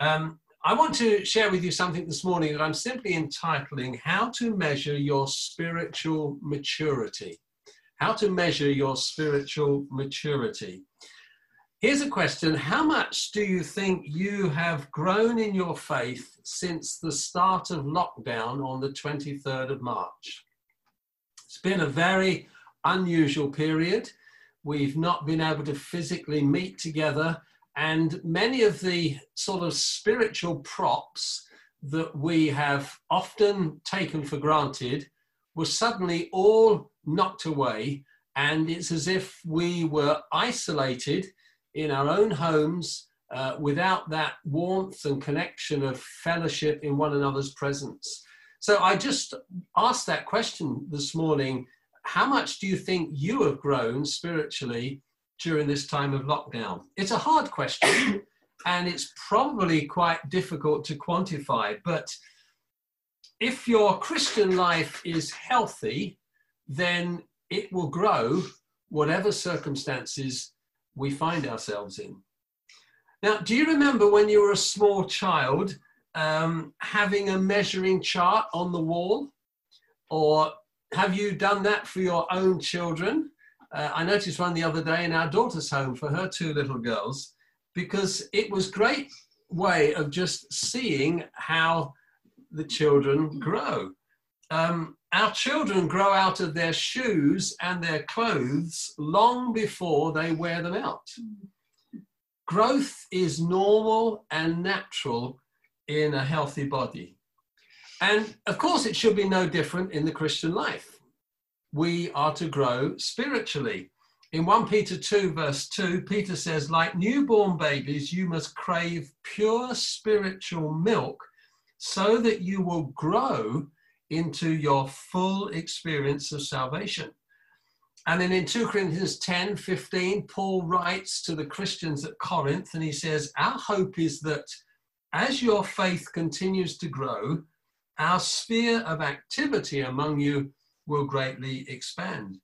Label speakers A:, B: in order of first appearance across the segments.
A: Um, I want to share with you something this morning that I'm simply entitling How to Measure Your Spiritual Maturity. How to measure your spiritual maturity. Here's a question How much do you think you have grown in your faith since the start of lockdown on the 23rd of March? It's been a very unusual period. We've not been able to physically meet together, and many of the sort of spiritual props that we have often taken for granted were suddenly all knocked away. And it's as if we were isolated in our own homes uh, without that warmth and connection of fellowship in one another's presence. So I just asked that question this morning how much do you think you have grown spiritually during this time of lockdown? It's a hard question and it's probably quite difficult to quantify, but if your Christian life is healthy, then it will grow whatever circumstances we find ourselves in. Now, do you remember when you were a small child um, having a measuring chart on the wall? Or have you done that for your own children? Uh, I noticed one the other day in our daughter's home for her two little girls because it was a great way of just seeing how the children grow. Um, our children grow out of their shoes and their clothes long before they wear them out. Growth is normal and natural in a healthy body. And of course, it should be no different in the Christian life. We are to grow spiritually. In 1 Peter 2, verse 2, Peter says, like newborn babies, you must crave pure spiritual milk so that you will grow into your full experience of salvation. And then in 2 Corinthians 10 15, Paul writes to the Christians at Corinth and he says, Our hope is that as your faith continues to grow, our sphere of activity among you will greatly expand.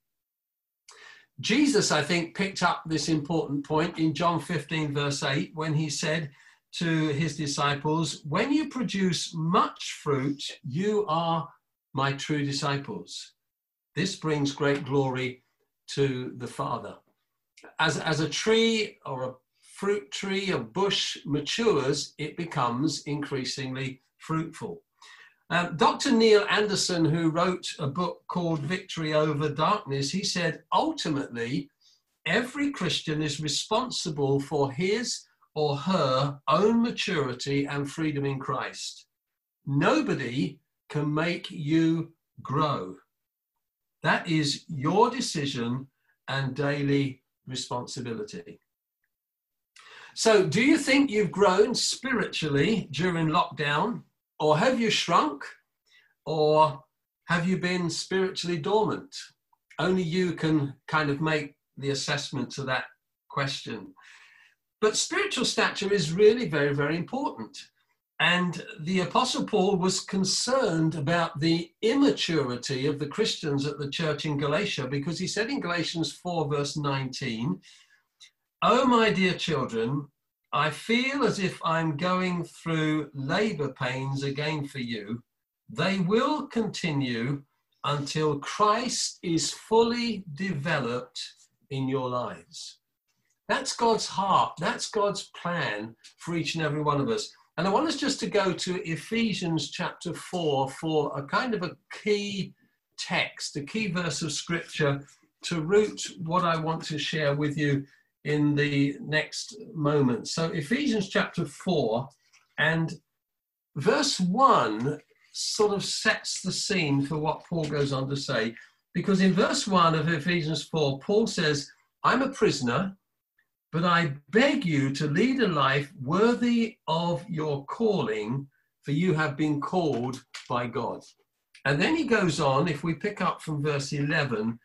A: Jesus, I think, picked up this important point in John 15, verse 8, when he said to his disciples, When you produce much fruit, you are my true disciples. This brings great glory to the Father. As, as a tree or a fruit tree, a bush matures, it becomes increasingly fruitful. Um, Dr. Neil Anderson, who wrote a book called Victory Over Darkness, he said ultimately, every Christian is responsible for his or her own maturity and freedom in Christ. Nobody can make you grow. That is your decision and daily responsibility. So, do you think you've grown spiritually during lockdown? Or have you shrunk? Or have you been spiritually dormant? Only you can kind of make the assessment to that question. But spiritual stature is really very, very important. And the Apostle Paul was concerned about the immaturity of the Christians at the church in Galatia because he said in Galatians 4, verse 19, Oh, my dear children, I feel as if I'm going through labor pains again for you. They will continue until Christ is fully developed in your lives. That's God's heart. That's God's plan for each and every one of us. And I want us just to go to Ephesians chapter 4 for a kind of a key text, a key verse of scripture to root what I want to share with you in the next moment. So, Ephesians chapter 4 and verse 1 sort of sets the scene for what Paul goes on to say. Because in verse 1 of Ephesians 4, Paul says, I'm a prisoner, but I beg you to lead a life worthy of your calling, for you have been called by God. And then he goes on, if we pick up from verse 11,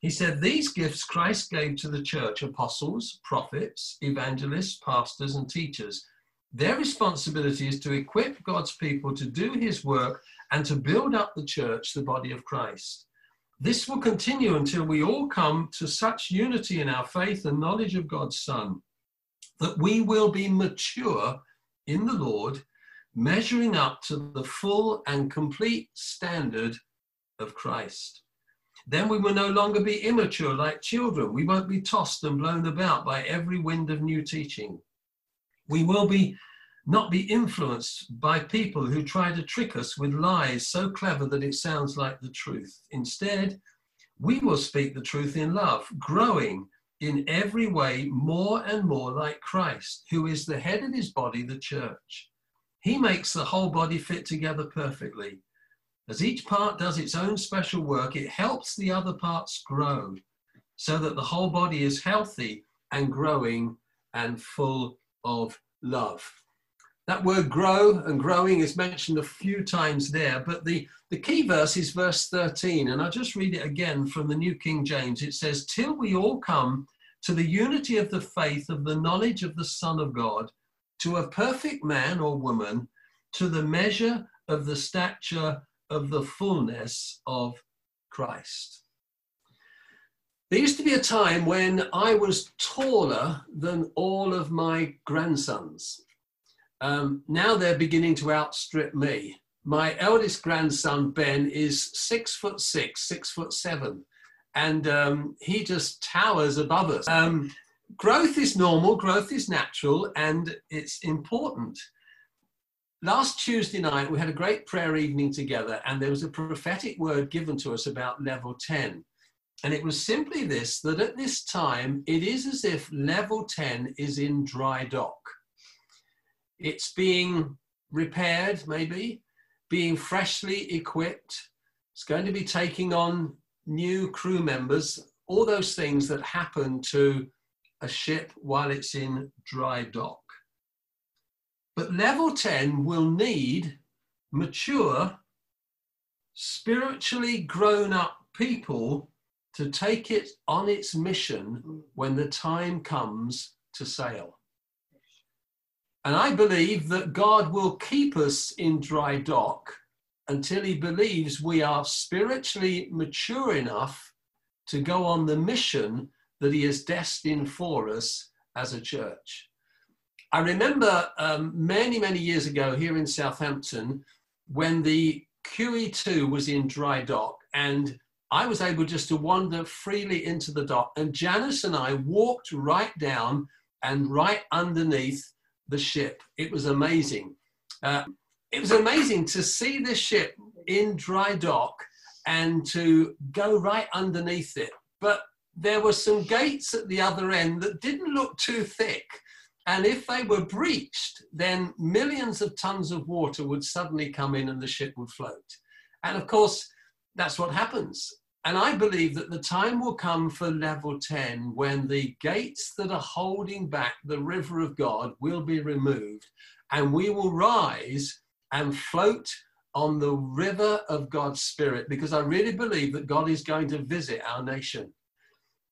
A: he said, These gifts Christ gave to the church apostles, prophets, evangelists, pastors, and teachers. Their responsibility is to equip God's people to do his work and to build up the church, the body of Christ. This will continue until we all come to such unity in our faith and knowledge of God's Son that we will be mature in the Lord, measuring up to the full and complete standard of Christ. Then we will no longer be immature like children. We won't be tossed and blown about by every wind of new teaching. We will be not be influenced by people who try to trick us with lies so clever that it sounds like the truth. Instead, we will speak the truth in love, growing in every way more and more like Christ, who is the head of his body, the church. He makes the whole body fit together perfectly. As each part does its own special work, it helps the other parts grow so that the whole body is healthy and growing and full of love. That word grow and growing is mentioned a few times there, but the, the key verse is verse 13. And I'll just read it again from the New King James. It says, Till we all come to the unity of the faith of the knowledge of the Son of God, to a perfect man or woman, to the measure of the stature of the fullness of Christ. There used to be a time when I was taller than all of my grandsons. Um, now they're beginning to outstrip me. My eldest grandson, Ben, is six foot six, six foot seven, and um, he just towers above us. Um, growth is normal, growth is natural, and it's important last Tuesday night, we had a great prayer evening together, and there was a prophetic word given to us about level 10. And it was simply this that at this time, it is as if level 10 is in dry dock. It's being repaired, maybe, being freshly equipped. It's going to be taking on new crew members, all those things that happen to a ship while it's in dry dock. But level 10 will need mature, spiritually grown up people to take it on its mission when the time comes to sail. And I believe that God will keep us in dry dock until he believes we are spiritually mature enough to go on the mission that he has destined for us as a church. I remember um, many, many years ago here in Southampton when the QE2 was in dry dock and I was able just to wander freely into the dock. And Janice and I walked right down and right underneath the ship. It was amazing. Uh, it was amazing to see this ship in dry dock and to go right underneath it. But there were some gates at the other end that didn't look too thick. And if they were breached, then millions of tons of water would suddenly come in and the ship would float. And of course, that's what happens. And I believe that the time will come for level 10 when the gates that are holding back the river of God will be removed and we will rise and float on the river of God's Spirit because I really believe that God is going to visit our nation.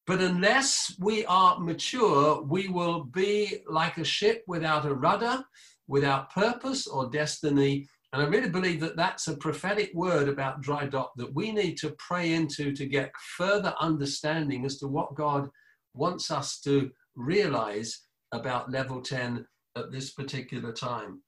A: But unless we are mature, we will be like a ship without a rudder, without purpose or destiny. And I really believe that that's a prophetic word about dry dock that we need to pray into to get further understanding as to what God wants us to realize about level 10 at this particular time.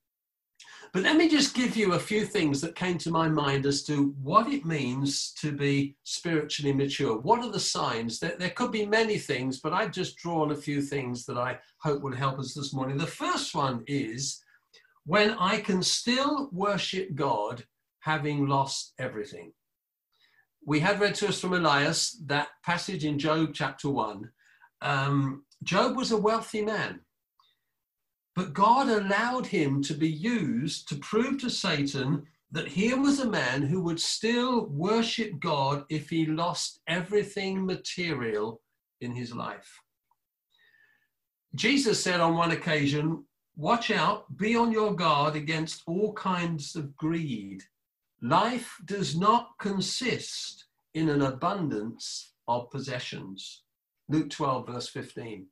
A: But let me just give you a few things that came to my mind as to what it means to be spiritually mature. What are the signs? There, there could be many things, but I've just drawn a few things that I hope will help us this morning. The first one is when I can still worship God having lost everything. We had read to us from Elias that passage in Job chapter 1. Um, Job was a wealthy man. But God allowed him to be used to prove to Satan that here was a man who would still worship God if he lost everything material in his life. Jesus said on one occasion, Watch out, be on your guard against all kinds of greed. Life does not consist in an abundance of possessions. Luke 12, verse 15.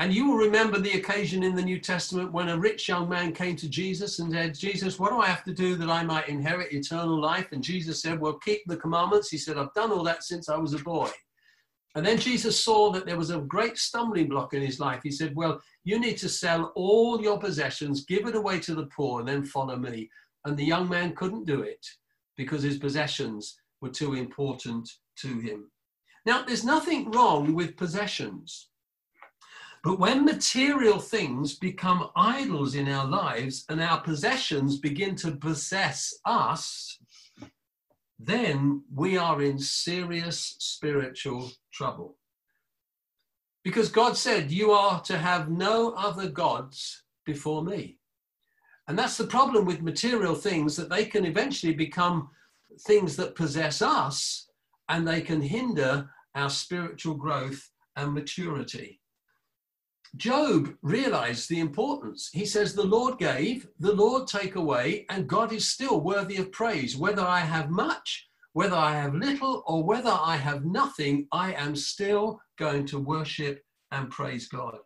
A: And you will remember the occasion in the New Testament when a rich young man came to Jesus and said, Jesus, what do I have to do that I might inherit eternal life? And Jesus said, Well, keep the commandments. He said, I've done all that since I was a boy. And then Jesus saw that there was a great stumbling block in his life. He said, Well, you need to sell all your possessions, give it away to the poor, and then follow me. And the young man couldn't do it because his possessions were too important to him. Now, there's nothing wrong with possessions. But when material things become idols in our lives and our possessions begin to possess us, then we are in serious spiritual trouble. Because God said, You are to have no other gods before me. And that's the problem with material things, that they can eventually become things that possess us and they can hinder our spiritual growth and maturity. Job realized the importance. He says, The Lord gave, the Lord take away, and God is still worthy of praise. Whether I have much, whether I have little, or whether I have nothing, I am still going to worship and praise God.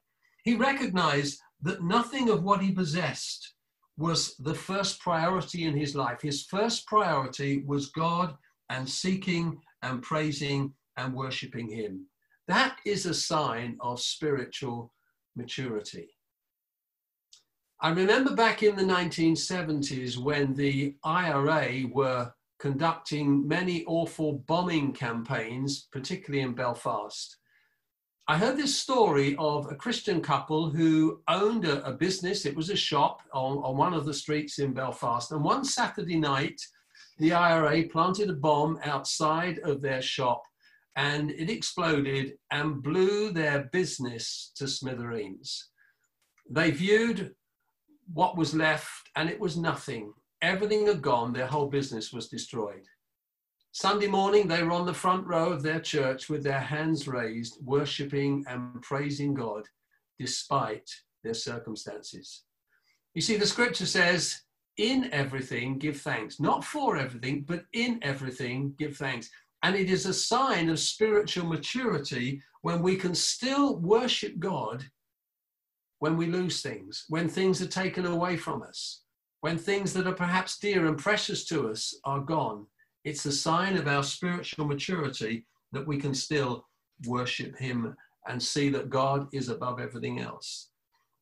A: He recognized that nothing of what he possessed was the first priority in his life. His first priority was God and seeking and praising and worshiping him. That is a sign of spiritual maturity. I remember back in the 1970s when the IRA were conducting many awful bombing campaigns, particularly in Belfast. I heard this story of a Christian couple who owned a, a, business. It was a shop on, on one of the streets in Belfast. And one Saturday night, the IRA planted a bomb outside of their shop and it exploded and blew their business to smithereens. They viewed what was left and it was nothing. Everything had gone, their whole business was destroyed. Sunday morning, they were on the front row of their church with their hands raised, worshipping and praising God despite their circumstances. You see, the scripture says, in everything give thanks. Not for everything, but in everything give thanks. And it is a sign of spiritual maturity when we can still worship God when we lose things, when things are taken away from us, when things that are perhaps dear and precious to us are gone. It's a sign of our spiritual maturity that we can still worship Him and see that God is above everything else.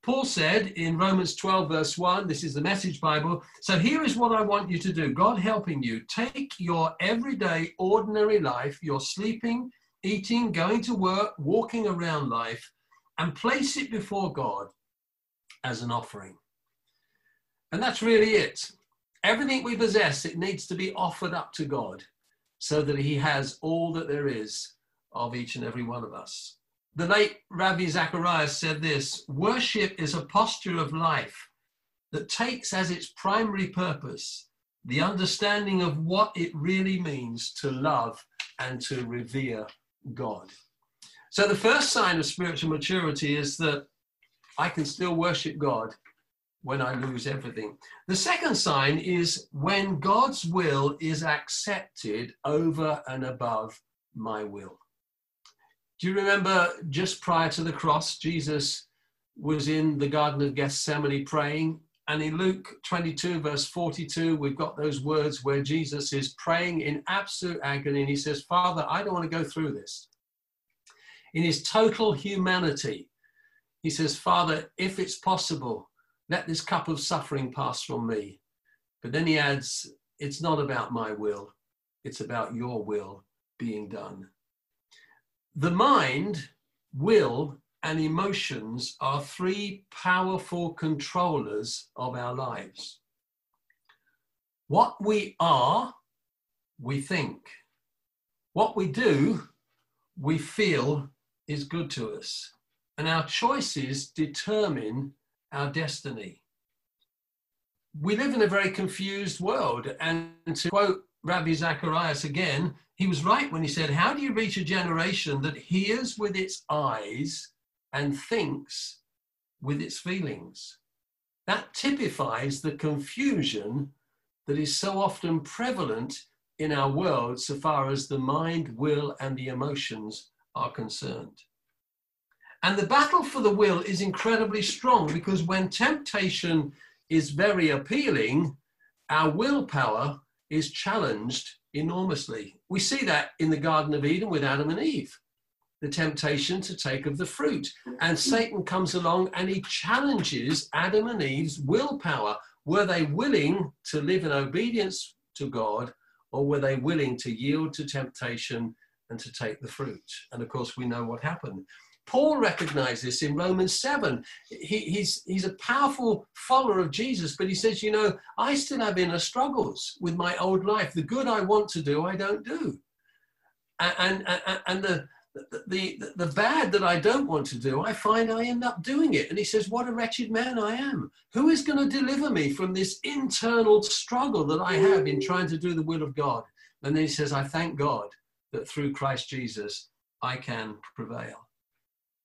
A: Paul said in Romans 12, verse 1, this is the message Bible. So here is what I want you to do God helping you. Take your everyday, ordinary life, your sleeping, eating, going to work, walking around life, and place it before God as an offering. And that's really it. Everything we possess, it needs to be offered up to God so that He has all that there is of each and every one of us. The late Ravi Zacharias said this worship is a posture of life that takes as its primary purpose the understanding of what it really means to love and to revere God. So, the first sign of spiritual maturity is that I can still worship God when I lose everything. The second sign is when God's will is accepted over and above my will. Do you remember just prior to the cross, Jesus was in the Garden of Gethsemane praying? And in Luke 22, verse 42, we've got those words where Jesus is praying in absolute agony and he says, Father, I don't want to go through this. In his total humanity, he says, Father, if it's possible, let this cup of suffering pass from me. But then he adds, It's not about my will, it's about your will being done. The mind, will, and emotions are three powerful controllers of our lives. What we are, we think. What we do, we feel is good to us. And our choices determine our destiny. We live in a very confused world. And to quote Ravi Zacharias again, he was right when he said, How do you reach a generation that hears with its eyes and thinks with its feelings? That typifies the confusion that is so often prevalent in our world so far as the mind, will, and the emotions are concerned. And the battle for the will is incredibly strong because when temptation is very appealing, our willpower is challenged enormously. We see that in the Garden of Eden with Adam and Eve. the temptation to take of the fruit. And mm-hmm. Satan comes along and he challenges Adam and Eve's willpower. Were they willing to live in obedience to God, or were they willing to yield to temptation and to take the fruit? And of course, we know what happened. Paul recognized this in Romans 7. He, he's, he's a powerful follower of Jesus, but he says, You know, I still have inner struggles with my old life. The good I want to do, I don't do. And, and, and the, the, the, the bad that I don't want to do, I find I end up doing it. And he says, What a wretched man I am. Who is going to deliver me from this internal struggle that I have in trying to do the will of God? And then he says, I thank God that through Christ Jesus, I can prevail.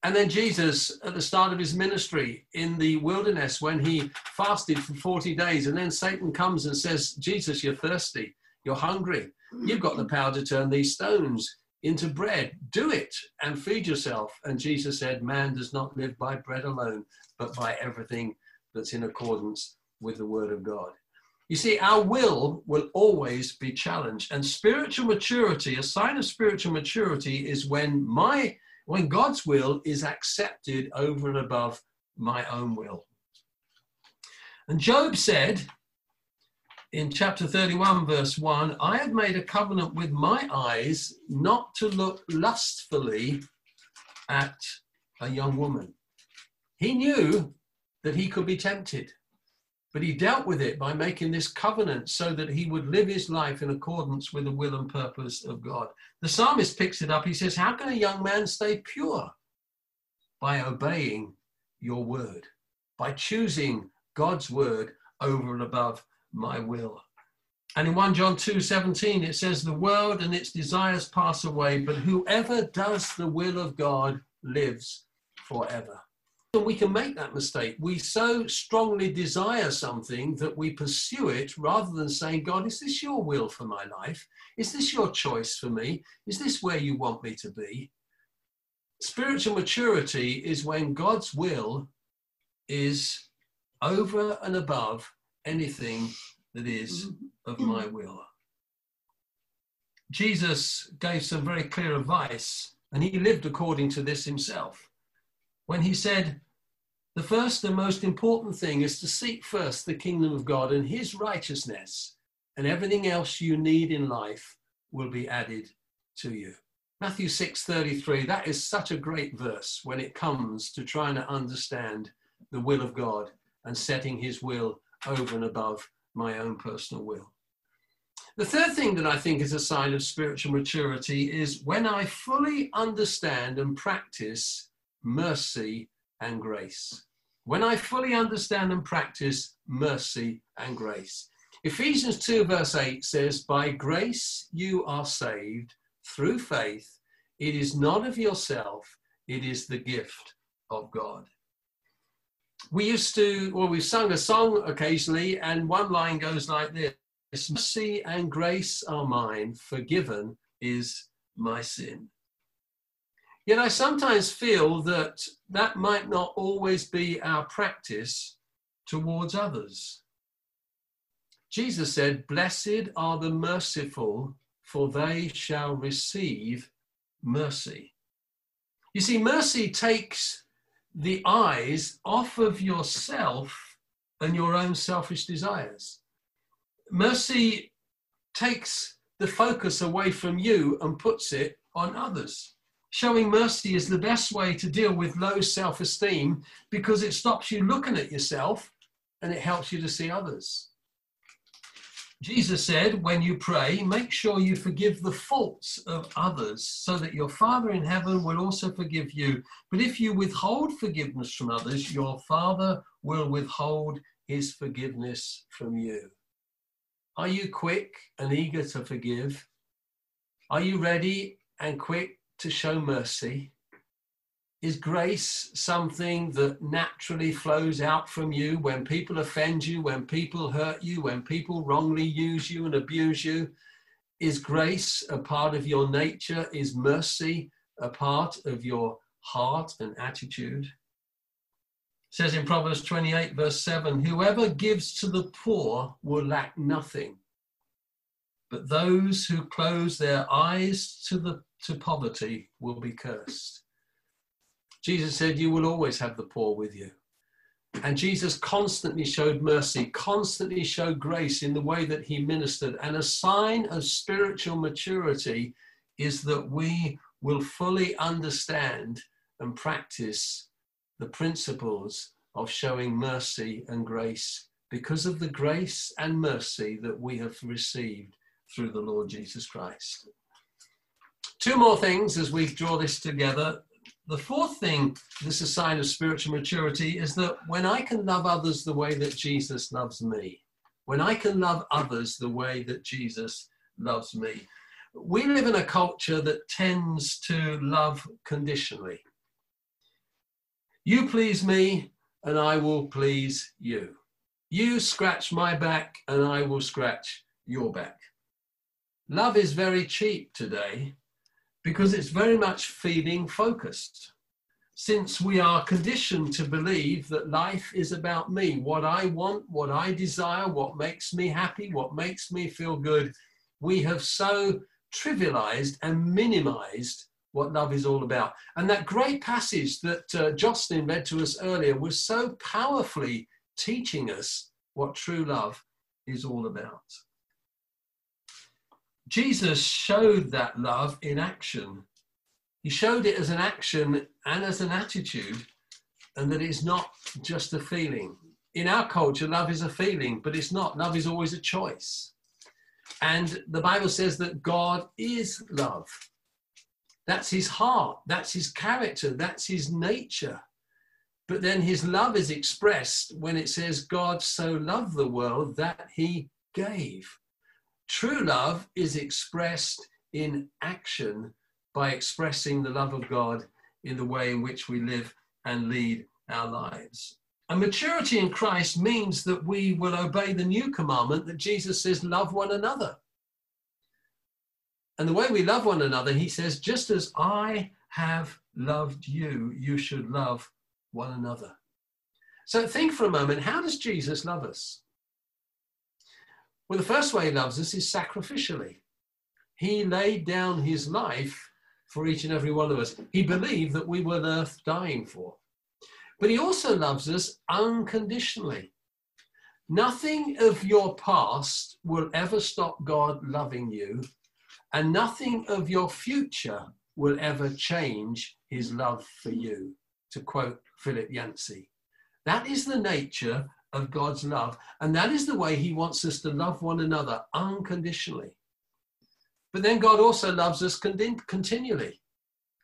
A: And then Jesus, at the start of his ministry in the wilderness, when he fasted for 40 days, and then Satan comes and says, Jesus, you're thirsty, you're hungry, you've got the mm-hmm. power to turn these stones into bread. Do it and feed yourself. And Jesus said, Man does not live by bread alone, but by everything that's in accordance with the word of God. You see, our will will always be challenged. And spiritual maturity, a sign of spiritual maturity, is when my when God's will is accepted over and above my own will. And Job said in chapter 31, verse 1 I have made a covenant with my eyes not to look lustfully at a young woman. He knew that he could be tempted. But he dealt with it by making this covenant so that he would live his life in accordance with the will and purpose of God. The psalmist picks it up. He says, How can a young man stay pure? By obeying your word, by choosing God's word over and above my will. And in 1 John 2 17, it says, The world and its desires pass away, but whoever does the will of God lives forever we can make that mistake. We so strongly desire something that we pursue it rather than saying, God, is this your will for my life? Is this your choice for me? Is this where you want me to be? Spiritual maturity is when God's will is over and above anything that is mm-hmm. of my will. Jesus gave some very clear advice, and he lived according to this himself. When he said, the first and most important thing is to seek first the kingdom of God and his righteousness, and everything else you need in life will be added to you. Matthew 6:33 that is such a great verse when it comes to trying to understand the will of God and setting his will over and above my own personal will. The third thing that I think is a sign of spiritual maturity is when I fully understand and practice mercy and grace. When I fully understand and practice mercy and grace. Ephesians 2, verse 8 says, By grace you are saved through faith. It is not of yourself, it is the gift of God. We used to, well, we've sung a song occasionally, and one line goes like this Mercy and grace are mine, forgiven is my sin. Yet I sometimes feel that that might not always be our practice towards others. Jesus said, Blessed are the merciful, for they shall receive mercy. You see, mercy takes the eyes off of yourself and your own selfish desires. Mercy takes the focus away from you and puts it on others. Showing mercy is the best way to deal with low self esteem because it stops you looking at yourself and it helps you to see others. Jesus said, when you pray, make sure you forgive the faults of others so that your Father in heaven will also forgive you. But if you withhold forgiveness from others, your Father will withhold his forgiveness from you. Are you quick and eager to forgive? Are you ready and quick to show mercy? Is grace something that naturally flows out from you when people offend you, when people hurt you, when people wrongly use you and abuse you? Is grace a part of your nature? Is mercy a part of your heart and attitude? It says in Proverbs 28, verse 7 Whoever gives to the poor will lack nothing, but those who close their eyes to, the, to poverty will be cursed. Jesus said, You will always have the poor with you. And Jesus constantly showed mercy, constantly showed grace in the way that he ministered. And a sign of spiritual maturity is that we will fully understand and practice the principles of showing mercy and grace because of the grace and mercy that we have received through the Lord Jesus Christ. Two more things as we draw this together. The fourth thing, this is a sign of spiritual maturity, is that when I can love others the way that Jesus loves me, when I can love others the way that Jesus loves me, we live in a culture that tends to love conditionally. You please me, and I will please you. You scratch my back, and I will scratch your back. Love is very cheap today because it's very much feeling focused. Since we are conditioned to believe that life is about me, what I want, what I desire, what makes me happy, what makes me feel good, we have so trivialized and minimized what love is all about. And that great passage that uh, Jocelyn read to us earlier was so powerfully teaching us what true love is all about. Jesus showed that love in action. He showed it as an action and as an attitude, and that it's not just a feeling. In our culture, love is a feeling, but it's not. Love is always a choice. And the Bible says that God is love. That's his heart, that's his character, that's his nature. But then his love is expressed when it says, God so loved the world that he gave. True love is expressed in action by expressing the love of God in the way in which we live and lead our lives. And maturity in Christ means that we will obey the new commandment that Jesus says, love one another. And the way we love one another, he says, just as I have loved you, you should love one another. So think for a moment how does Jesus love us? Well, the first way he loves us is sacrificially. He laid down his life for each and every one of us. He believed that we were worth dying for. But he also loves us unconditionally. Nothing of your past will ever stop God loving you, and nothing of your future will ever change his love for you, to quote Philip Yancey. That is the nature of God's love. And that is the way He wants us to love one another unconditionally. But then God also loves us continually.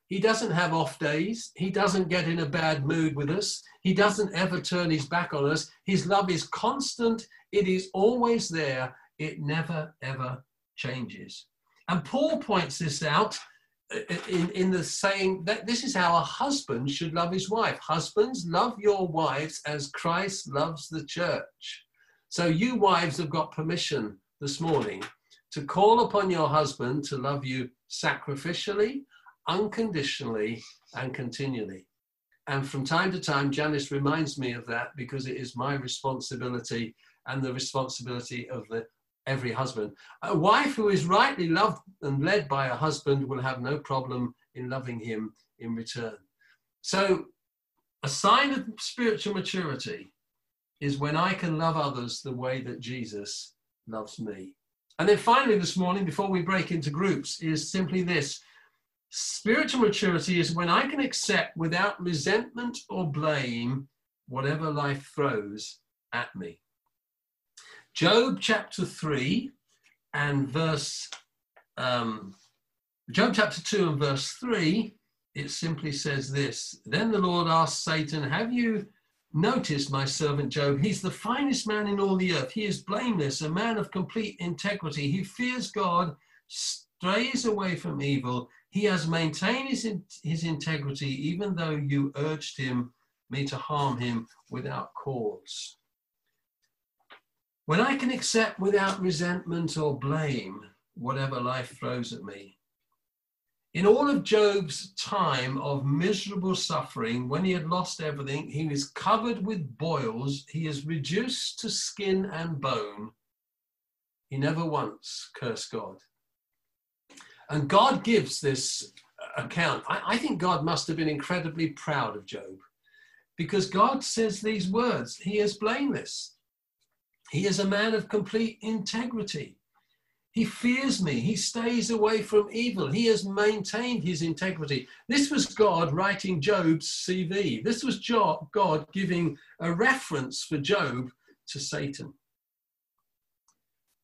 A: He doesn't have off days. He doesn't get in a bad mood with us. He doesn't ever turn his back on us. His love is constant. It is always there. It never, ever changes. And Paul points this out in, in the saying that this is how a husband should love his wife. Husbands, love your wives as Christ loves the church. So, you wives have got permission this morning to call upon your husband to love you sacrificially, unconditionally, and continually. And from time to time, Janice reminds me of that because it is my responsibility and the responsibility of the every husband. A wife who is rightly loved and led by a husband will have no problem in loving him in return. So, a sign of spiritual maturity is when I can love others the way that Jesus loves me. And then finally, this morning, before we break into groups, is simply this spiritual maturity is when I can accept without resentment or blame whatever life throws at me. Job chapter 3 and verse, um, Job chapter 2 and verse 3, it simply says this Then the Lord asked Satan, Have you noticed my servant Job? He's the finest man in all the earth. He is blameless, a man of complete integrity. He fears God, strays away from evil. He has maintained his, his integrity, even though you urged him, me to harm him without cause. When I can accept without resentment or blame whatever life throws at me. In all of Job's time of miserable suffering, when he had lost everything, he was covered with boils, he is reduced to skin and bone. He never once cursed God. And God gives this account. I, I, think God must have been incredibly proud of Job because God says these words He is blameless. He is a man of complete integrity. He fears me. He stays away from evil. He has maintained his integrity. This was God writing Job's CV. This was God giving a reference for Job to Satan.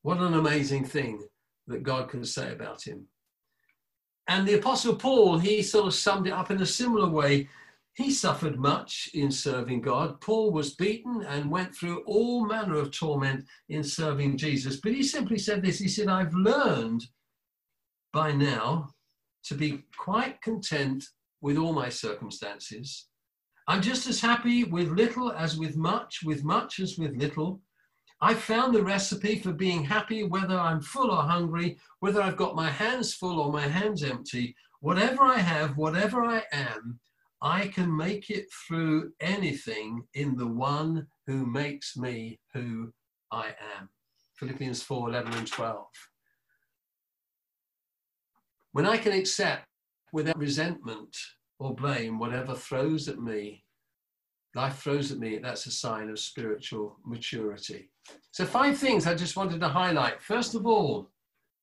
A: What an amazing thing that God can say about him. And the Apostle Paul, he sort of summed it up in a similar way. He suffered much in serving God. Paul was beaten and went through all manner of torment in serving Jesus. But he simply said this He said, I've learned by now to be quite content with all my circumstances. I'm just as happy with little as with much, with much as with little. I've found the recipe for being happy whether I'm full or hungry, whether I've got my hands full or my hands empty. Whatever I have, whatever I am, I can make it through anything in the one who makes me who I am. Philippians 4 11 and 12. When I can accept without resentment or blame whatever throws at me, life throws at me, that's a sign of spiritual maturity. So, five things I just wanted to highlight. First of all,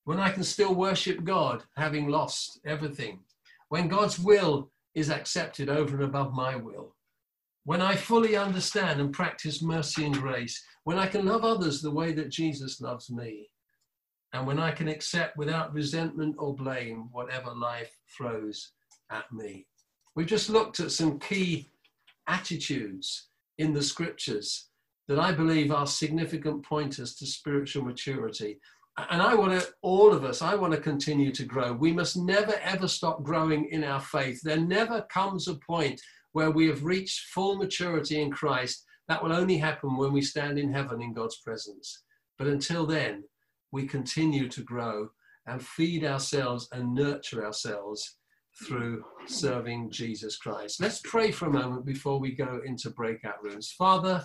A: when I can still worship God, having lost everything, when God's will is accepted over and above my will, when I fully understand and practice mercy and grace, when I can love others the way that Jesus loves me, and when I can accept without resentment or blame whatever life throws at me. We've just looked at some key attitudes in the scriptures that I believe are significant pointers to spiritual maturity. And I want to, all of us, I want to continue to grow. We must never ever stop growing in our faith. There never comes a point where we have reached full maturity in Christ. That will only happen when we stand in heaven in God's presence. But until then, we continue to grow and feed ourselves and nurture ourselves through serving Jesus Christ. Let's pray for a moment before we go into breakout rooms. Father,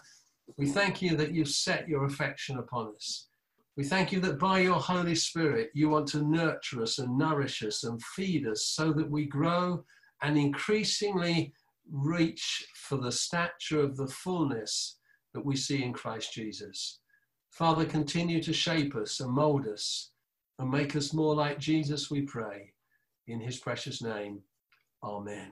A: we thank you that you've set your affection upon us. We thank you that by your Holy Spirit, you want to nurture us and nourish us and feed us so that we grow and increasingly reach for the stature of the fullness that we see in Christ Jesus. Father, continue to shape us and mold us and make us more like Jesus, we pray. In his precious name, amen.